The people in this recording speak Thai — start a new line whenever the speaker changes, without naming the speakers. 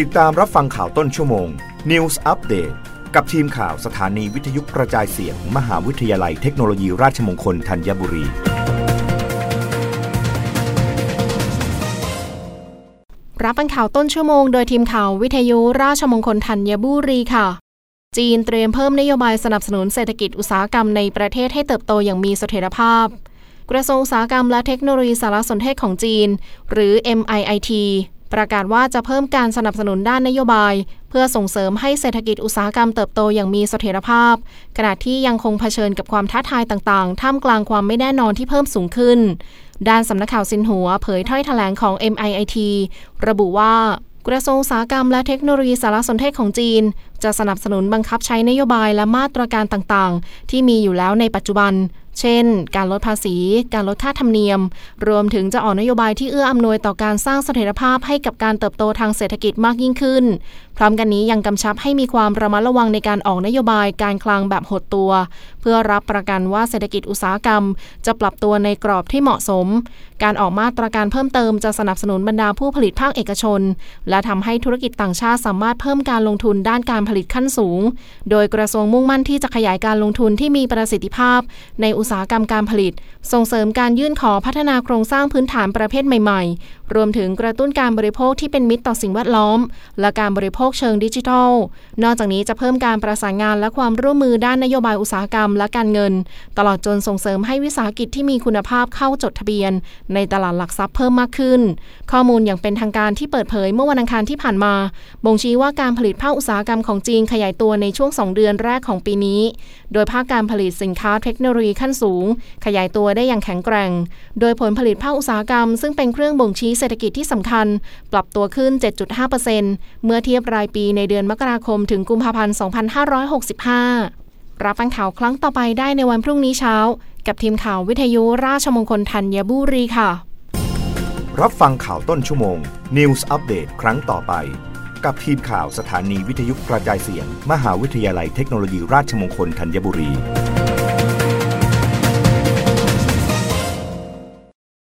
ติดตามรับฟังข่าวต้นชั่วโมง News Update กับทีมข่าวสถานีวิทยุกระจายเสียงมหาวิทยาลัยเทคโนโลยีราชมงคลธัญบุรี
รับฟังข่าวต้นชั่วโมง โดยทีมข่าววิทยุราชมงคลธัญบุรีค่ะ จีนเตรียมเพิ่มนโยบายสนับสนุนเศรษฐกิจอุตสาหกรรมในประเทศให้เติบโตอย่างมีเสถียรภาพ กระทรวงอุตสาหกรรมและเทคโนโลยีสารสนเทศของจีน หรือ MIIT ประกาศว่าจะเพิ่มการสนับสนุนด้านนโยบาย เพื่อส่งเสริมให้เศรษฐกิจอุตสาหกรรมเติบโตอย่างมีเสถียรภาพ ขณะที่ยังคงเผชิญกับความท้าทายต่างๆ ท่ามกลางความไม่แน่นอนที่เพิ่มสูงขึ้น ด้านสำนักข่าวซินหัวเผยถ้อยแถลงของ MIIT ระบุว่ากระทรวงอุตสาหกรรมและเทคโนโลยีสารสนเทศของจีน จะสนับสนุนบังคับใช้นโยบายและมาตรการต่างๆ ที่มีอยู่แล้วในปัจจุบัน เช่น การลดภาษี การลดค่าธรรมเนียม รวมถึงจะออกนโยบายที่เอื้ออำนวยต่อการสร้างเสถียรภาพให้กับการเติบโตทางเศรษฐกิจมากยิ่งขึ้น พร้อมกันนี้ยังกำชับให้มีความระมัดระวังในการออกนโยบายการคลังแบบหดตัว เพื่อรับประกันว่าเศรษฐกิจอุตสาหกรรม จะปรับตัวในกรอบที่เหมาะสม การออกมาตรการเพิ่มเติมจะสนับสนุนบรรดาผู้ผลิตภาคเอกชน และทำให้ธุรกิจต่างชาติสามารถเพิ่มการลงทุนด้านการผลิตขั้นสูง โดยกระทรวงมุ่งมั่นที่จะขยายการลงทุนที่มีประสิทธิภาพในอุตสาหกรรมการผลิต ส่งเสริมการยื่นขอพัฒนาโครงสร้างพื้นฐานประเภทใหม่ๆ รวมถึงกระตุ้นการบริโภคที่เป็นมิตรต่อสิ่งแวดล้อม และการบริโภคเชิงดิจิทัล นอกจากนี้จะเพิ่มการประสานงานและความร่วมมือด้านนโยบายอุตสาหกรรมและการเงิน ตลอดจนส่งเสริมให้วิสาหกิจที่มีคุณภาพเข้าจดทะเบียน ในตลาดหลักทรัพย์เพิ่มมากขึ้น ข้อมูลอย่างเป็นทางการที่เปิดเผยเมื่อวันอังคารที่ผ่านมา บ่งชี้ว่าการผลิตภาคอุตสาหกรรมของจีนขยายตัวในช่วง 2 เดือนแรกของปีนี้ โดยภาคการผลิตสินค้าเทคโนโลยีขั้นสูง ขยายตัวได้อย่างแข็งแกร่ง โดยผลผลิตภาคอุตสาหกรรมซึ่งเป็นเครื่องบ่งชี้เศรษฐกิจที่สำคัญ ปรับตัวขึ้น 7.5%เมื่อเทียบรายปีในเดือนมกราคมถึงกุมภาพันธ์ 2565 รับฟังข่าวครั้งต่อไปได้ในวันพรุ่งนี้เช้า กับทีมข่าววิทยุราชมงคลธัญบุรีค่ะ
รับฟังข่าวต้นชั่วโมง News อัปเดตครั้งต่อไป กับทีมข่าวสถานีวิทยุกระจายเสียง มหาวิทยาลัยเทคโนโลยีราชมงคลธัญบุรี